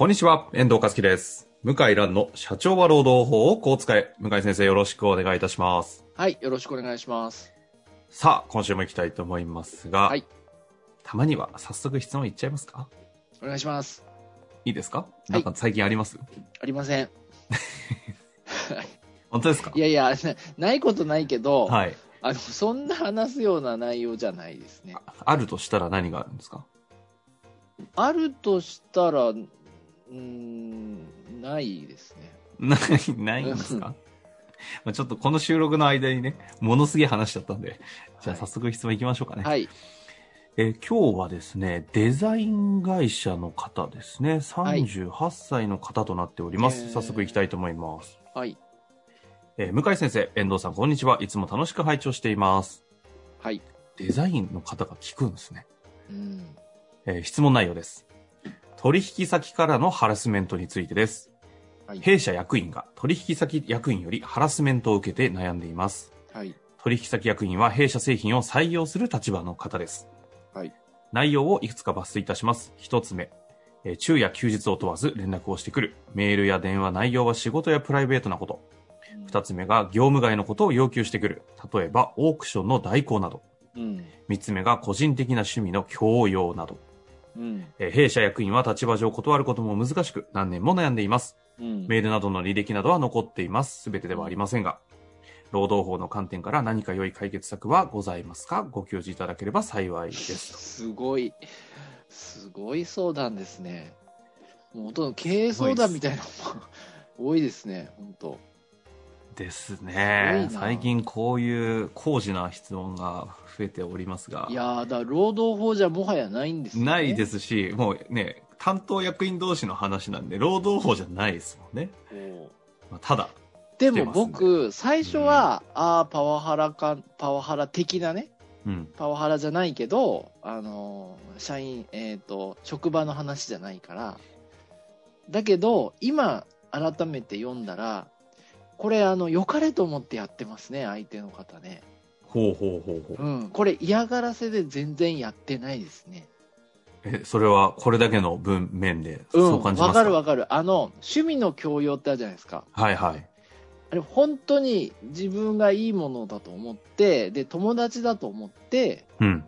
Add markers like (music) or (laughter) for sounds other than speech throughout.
こんにちは、遠藤和樹です。向井蘭の社長は労働法をこう使え。向井先生よろしくお願いいたします。はい、よろしくお願いします。さあ、今週も行きたいと思いますが、はいたまには早速質問いっちゃいますか？お願いします。いいですか、なんか最近あります？ありません。(laughs) (laughs) 本当ですか？いやいや、なないことないけど、はい。あの、そんな話すような内容じゃないですね。ああるとしたら何があるんですか？あるとしたら、うーん、ないですね。ない、ないんですか？(laughs) まあちょっとこの収録の間にね、ものすげえ話しちゃったんで、じゃあ早速質問行きましょうかね。はい。えー今日はですね、デザイン会社の方ですね、38歳の方となっております。えー早速行きたいと思います。はい。えー向井先生、遠藤さん、こんにちは。いつも楽しく拝聴しています。はい。デザインの方が聞くんですね。うん。えー質問内容です。取引先からのハラスメントについてです。はい。弊社役員が取引先役員よりハラスメントを受けて悩んでいます。はい。取引先役員は弊社製品を採用する立場の方です。はい。内容をいくつか抜粋いたします。一つ目、えー昼夜休日を問わず連絡をしてくる。メールや電話内容は仕事やプライベートなこと。二つ目が業務外のことを要求してくる。例えばオークションの代行など。うん。三つ目が個人的な趣味の強要など。うん。えー弊社役員は立場上断ることも難しく何年も悩んでいます。うん。メールなどの履歴などは残っています。すべてではありませんが。労働法の観点から何か良い解決策はございますか？ご教示いただければ幸いです。すごい、すごい相談ですね。もうほとんど経営相談みたいなのも (laughs) 多いですね、本当。ですすね。最近こういう高次な質問が増えておりますがい、やーだから労働法じゃもはやないんですよね。ないですし、もうね、担当役員同士の話なんで、労働法じゃないですもんね。まあ、ただ、でも僕、最初は、ああ、パワハラか、パワハラ的なね、うん。パワハラじゃないけど、あのー社員、えっ、と、職場の話じゃないから、だけど、今、改めて読んだら、これ、あの、良かれと思ってやってますね、相手の方ね。ほうほうほうほう。うん、これ嫌がらせで全然やってないですね。え、それはこれだけの文面で、うん、そう感じますわかるわかる。あの、趣味の強要ってあるじゃないですか。はいはい。あれ、本当に自分がいいものだと思って、で、友達だと思って、うん。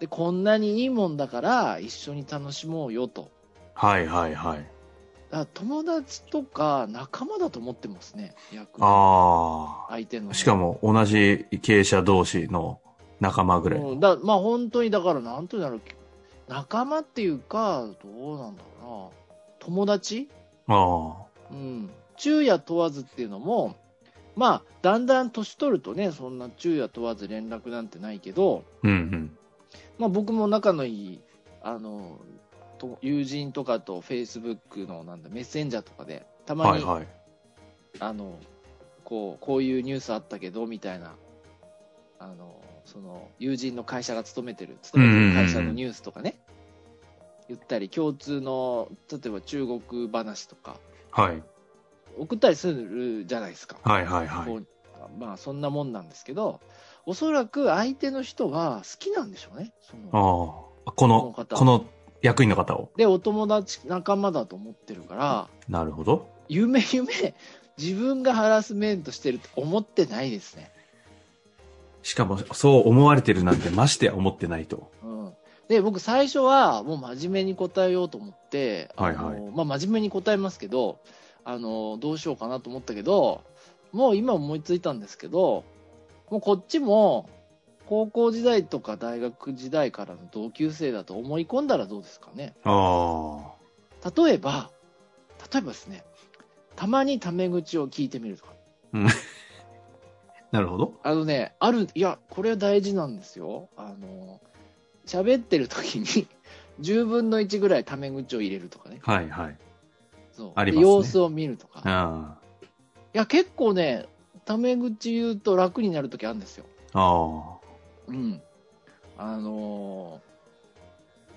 で、こんなにいいもんだから一緒に楽しもうよと。はいはいはい。友達とか仲間だと思ってますね、役あ相手の。あ。しかも同じ経営者同士の仲間ぐらい。うん、だまあ本当にだからなんとなる仲間っていうか、どうなんだろうな。友達？あうん。昼夜問わずっていうのも、まあ、だんだん年取るとね、そんな昼夜問わず連絡なんてないけど、あ。うんうん。まあ僕も仲のいい、あの、と友人とかと Facebook のなんだ、メッセンジャーとかで、たまに、はいはい。あの、こう、こういうニュースあったけど、みたいな、あの、その、友人の会社が勤めてる、勤めてる会社のニュースとかね、言ったり、共通の、例えば中国話とか、はい。送ったりするじゃないですか。はいはいはい。まあ、そんなもんなんですけど、おそらく相手の人が好きなんでしょうね。そのああ。この、この役員の方を。で、お友達、仲間だと思ってるから、なるほど。夢夢、自分がハラスメントしてるって思ってないですね。しかも、そう思われてるなんてましてや思ってないと。うん。で、僕最初はもう真面目に答えようと思って、あのはいはいまあ真面目に答えますけど、あの、どうしようかなと思ったけど、もう今思いついたんですけど、もうこっちも、高校時代とか大学時代からの同級生だと思い込んだらどうですかね。あ例えば、例えばですね、たまにタメ口を聞いてみるとか。あ。うん。(laughs) なるほど。あのね、ある、いや、これは大事なんですよ。あの、喋ってる時に、(laughs) 10分の1ぐらいタメ口を入れるとかね。はいはい。そう。ありますねで様子を見るとか。いあや、結構ね、タメ口言うと楽になる時あるんですよ。あ。あうん。あのー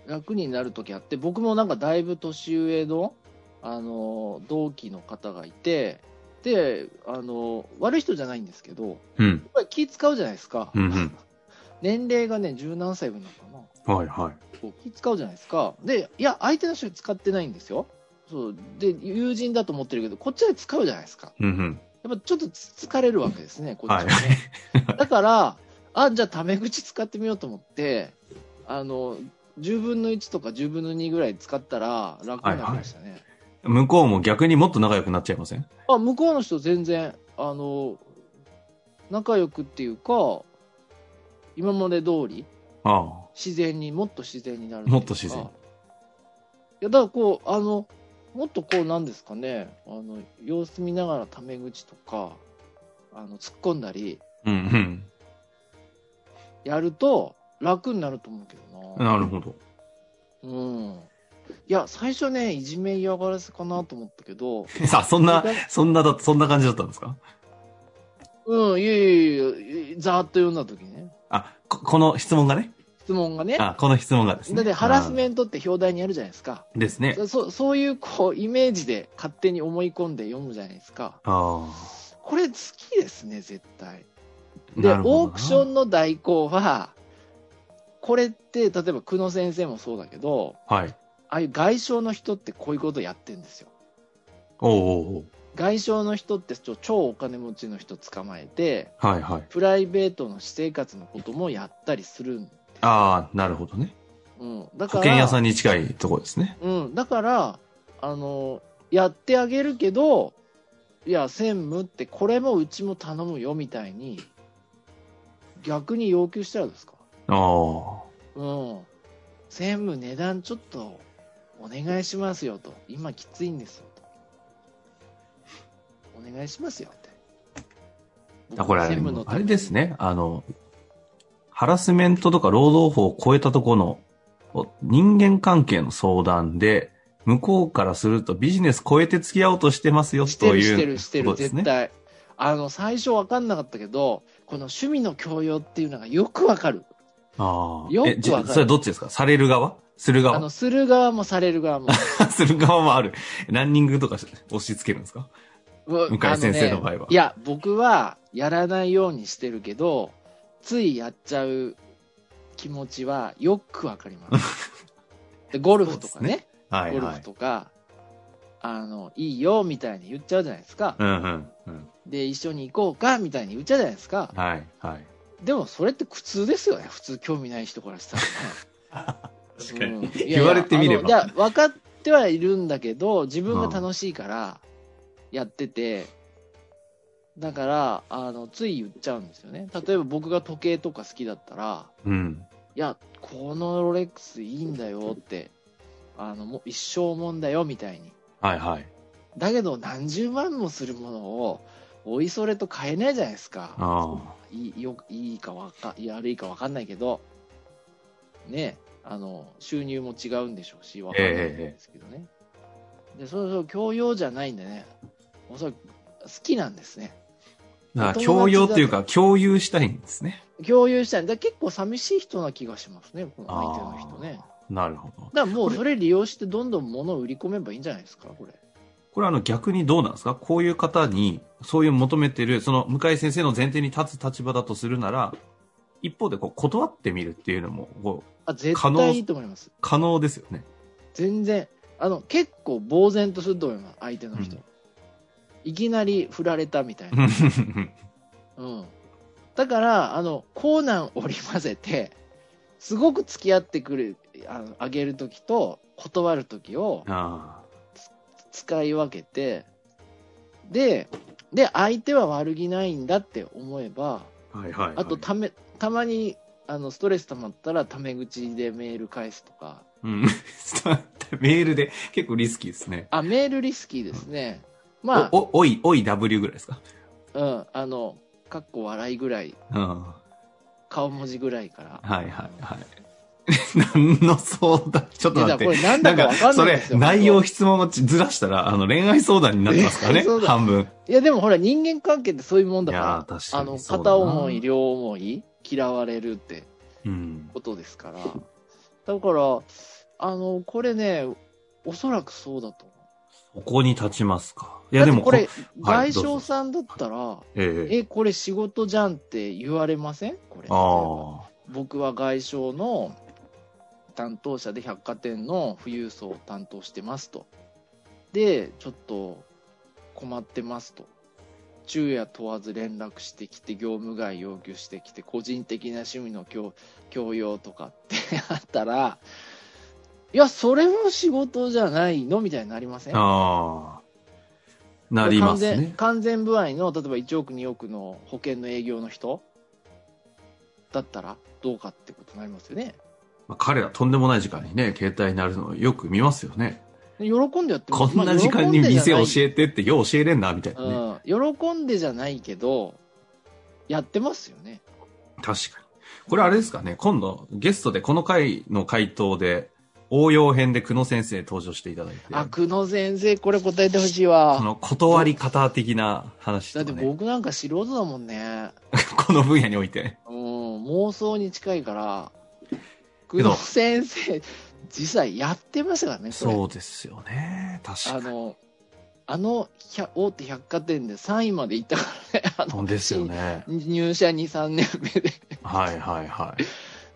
楽になる時あって、僕もなんかだいぶ年上の、あのー同期の方がいて、で、あのー悪い人じゃないんですけど、やっあ。うん。ぱり気使うじゃないですか。うんうん。(laughs) 年齢がね、十何歳分なのかな。はいはい。こう気使うじゃないですか。で、いや、相手の人使ってないんですよ。そう。で、友人だと思ってるけど、こっちは使うじゃないですか。うんうん。やっぱちょっとつ疲れるわけですね、こっちはね。はいだから、あ、じゃあタメ口使ってみようと思って、あの、10分の1とか10分の2ぐらい使ったら楽になりましたね。向こうも逆にもっと仲良くなっちゃいません？あ、向こうの人全然、あの、仲良くっていうか、今まで通り、あ自然に、もっと自然になるもっと自然いや、だからこう、あの、もっとこう、なんですかね、あの、様子見ながらタメ口とか、あの、突っ込んだり、あ。うんうん。やると楽になると思うけどな。なるほど。うん。いや、最初ね、いじめ嫌がらせかなと思ったけど、(laughs) さあ、そんな、そんなだ、そんな感じだったんですか？うん、いやいやいや、ざーっと読んだ時ね、あ、ここの質問がね。質問がね、あ、この質問がですね。だってハラスンメントって表題にあるじゃないですか。トですね。そそういうこうイメージで勝手に思い込んで読むじゃないですか。あこれ好きですね、絶対。あ。で、オークションの代行は、これって、例えば久野先生もそうだけど、はい。ああいう外傷の人ってこういうことやってんですよ。おうおうおう外傷の人って超お金持ちの人捕まえて、はいはい。プライベートの私生活のこともやったりするん。ああ、なるほどね。うん。だから、保険屋さんに近いところですね。うん。だから、あの、やってあげるけど、いや、専務ってこれもうちも頼むよみたいに、逆に要求したらですか？ああ。うん。専務値段ちょっとお願いしますよと。今きついんですよと。お願いしますよって。あ、これあれあれですね。あの、ハラスメントとか労働法を超えたところのお人間関係の相談で、向こうからするとビジネス超えて付き合おうとしてますよしてるしてというるしてる、ことですね。絶対。あの、最初分かんなかったけど、この趣味の強要っていうのがよくわかる。ああ。よくわかるそれはどっちですか？される側？する側？あの、する側もされる側も。(laughs) する側もある。ランニングとか押し付けるんですか？向向井先生の場合はいや、僕はやらないようにしてるけど、ついやっちゃう気持ちはよくわかります。(laughs) でゴルフとかね、ゴルフはいはい。とか、あの、いいよみたいに言っちゃうじゃないですか。うんうんうん。で、一緒に行こうかみたいに言っちゃうじゃないですか。はいはい。でもそれって苦痛ですよね。普通興味ない人からしたらね。(laughs) 確かに。うんいやいや言われてみればいや、分かってはいるんだけど、自分が楽しいからやってて、だから、あの、つい言っちゃうんですよね。例えば僕が時計とか好きだったら、うん。いや、このロレックスいいんだよって、あの、もう一生もんだよみたいに。はいはい。だけど何十万もするものを、おいそれと買えないじゃないですか。あいいよいいかわかいや悪いか分かんないけど、ね、あの収入も違うんでしょうし、分かんないんですけどね。で、それそう教養じゃないんでね、おそらく好きなんですね。あ。だからお友達だ共用っていうか、共有したいんですね。共有したい。だ結構寂しい人な気がしますね、この相手の人ね。なるほど。だからもうそれ利用してどんどん物を売り込めばいいんじゃないですか、これ。これあの逆にどうなんですか？こういう方に、そういう求めてる、その向井先生の前提に立つ立場だとするなら、一方でこう断ってみるっていうのもこうあ、絶対いいと思います。可能ですよね。全然。あの、結構呆然とすると思います、相手の人。うんいきなり振られたみたいな。うん。だから、あの、コーナン織り交ぜて、すごく付き合ってくる、あの、あげるときと、断るときをあ使い分けて、で、で、相手は悪気ないんだって思えば、あ。はいはい、はい。あと、ため、たまに、あの、ストレス溜まったら、タメ口でメール返すとか、うん。(laughs) メールで結構リスキーですね。あ、メールリスキーですね。まあ、お、お、おい、おい W ぐらいですか？うん、あの、かっこ笑いぐらい、うん。は顔文字ぐらいから。いはいはい。(laughs) 何の相談ちょっと待って。いやこれなんだかわかんそれないです、よ。内容質問をずらしたら、あの、恋愛相談になってますからね (laughs) 半分。いや、でもほら、人間関係ってそういうもんだいやーから、確かにあの、片思い、両思い、嫌われるってうん。ことですから。だから、あの、これね、おそらくそうだと思う。そこに立ちますか。いいや、でもこれ、はい外どうぞ商さんだったら、えええ、これ仕事じゃんって言われません？これ。ああ。僕は外商の担当者で百貨店の富裕層を担当してますと。で、ちょっと困ってますと。昼夜問わず連絡してきて、業務外要求してきて、個人的な趣味の強強要とかって (laughs) あったら、いや、それも仕事じゃないのみたいになりません？ああ。なります完全ね。完全不合の、例えば1億、2億の保険の営業の人だったらどうかってことになりますよね。まあ、彼らとんでもない時間にね、携帯になるのよく見ますよね。喜んでやってこんな時間に店教ええてって、よう教えれんな、みたいなね。うん、喜んでじゃないけど、やってますよね。確かに。これあれですかね、今度ゲストでこの回の回答で、応用編で久野先生登場していただいて、あ、久野先生、これ答えてほしいそわ。の断り方的な話だってとかね、僕なんか素人だもんね。(laughs) この分野において。うん、妄想に近いから、けど久野先生、実際やってましたからね、そうですよね。確かに。あの、あの百大手百貨店で3位まで行ったからね、(laughs) あのですよね。入社2、3年目で。はいはいはい。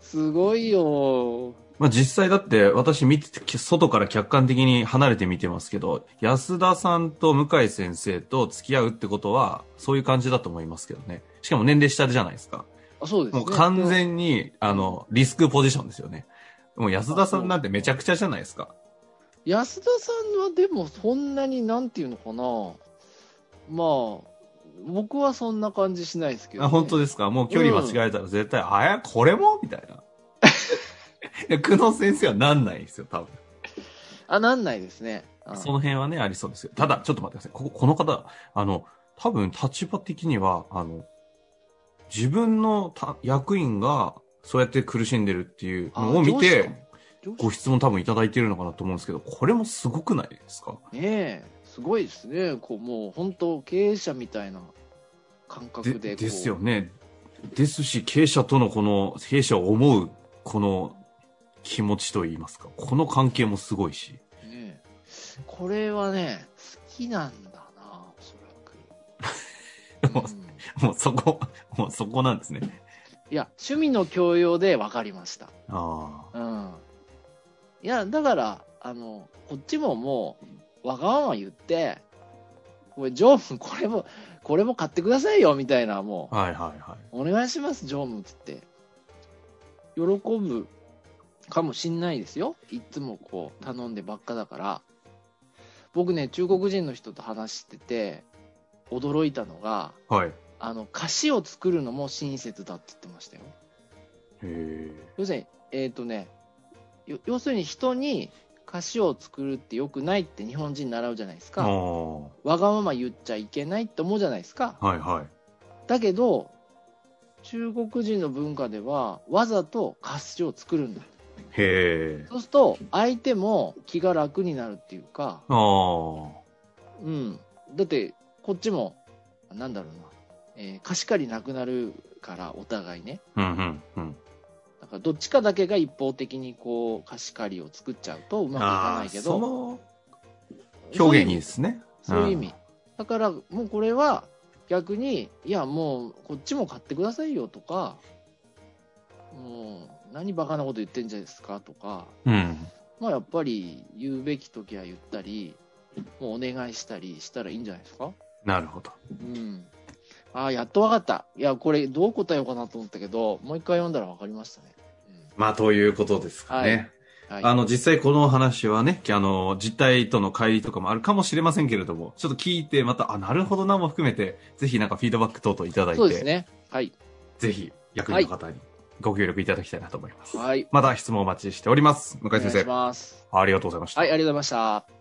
すごいよ。まあ実際だって私見てて、外から客観的に離れて見てますけど、安田さんと向井先生と付き合うってことは、そういう感じだと思いますけどね。しかも年齢下じゃないですか。あそうですね。もう完全に、あの、リスクポジションですよね。もう安田さんなんてめちゃくちゃじゃないですか。安田さんはでもそんなになんていうのかな。まあ、僕はそんな感じしないですけど、ね。あ本当ですか？もう距離間違えたら絶対、あや、これも？みたいな。い (laughs) や久野先生はなんないですよ、多分。あ、なんないですね。あその辺はね、ありそうですよ。ただ、ちょっと待ってください。こここの方、あの、多分立場的には、あの、自分のた役員がそうやって苦しんでるっていうのを見あて、ご質問多分いただいてるのかなと思うんですけど、これもすごくないですか？ねえ、すごいですね。こう、もう本当経営者みたいな感覚でですよね。ですし、経営者とのこの、経営者を思う、この気持ちといいますか、この関係もすごいし。ねえこれはね、好きなんだな、おそらく。も (laughs) うんう (laughs) もうそこ、もうそこなんですね。いや、趣味の教養で分かりました。ああ。うん。いや、だから、あの、こっちももう、わがまま言って、これ、常務、これも、これも買ってくださいよ、みたいな、もはいはいはい。う、お願いします、常務、つって。喜ぶかもしんないですよ。いつもこう、頼んでばっかだから。僕ね、中国人の人と話してて、驚いたのが、はい。あの、菓子を作るのも親切だって言ってましたよ。へ要するに、えっ、とね、よ要するに人に菓子を作るってよくないって日本人習うじゃないです。か。はわがまま言っちゃいけないって思うじゃないですか。いはい。だけど、中国人の文化ではわざと菓子を作るんだ。へえ。そうすると相手も気が楽になるっていうか、ああ。うん。だってこっちも、なんだろうな、えー貸し借りなくなるからお互いね。うんうんうん。だからどっちかだけが一方的にこう貸し借りを作っちゃうとうまくいかないけあーそど、の表現いいですね。そういう意味。だから、もうこれは逆に、いや、もうこっちも買ってくださいよとか、もう何バカなこと言ってんじゃないですかとか、うん。うん。まあやっぱり言うべき時は言ったり、もうお願いしたりしたらいいんじゃないですかなるほど。うん。ああ、やっとわかった。いや、これどう答えようかなと思ったけど、もう一回読んだらわかりましたね。まあ、ということですかね。うん、はい。あの、実際この話はね、あの、実態との乖離とかもあるかもしれませんけれども、ちょっと聞いて、また、あ、なるほどなも含めて、ぜひなんかフィードバック等々いただいて、そうですね。はい。ぜひ、役員の方にご協力いただきたいなと思います。はい。また質問お待ちしております。向井先生、ます。ありがとうございました。はい、ありがとうございました。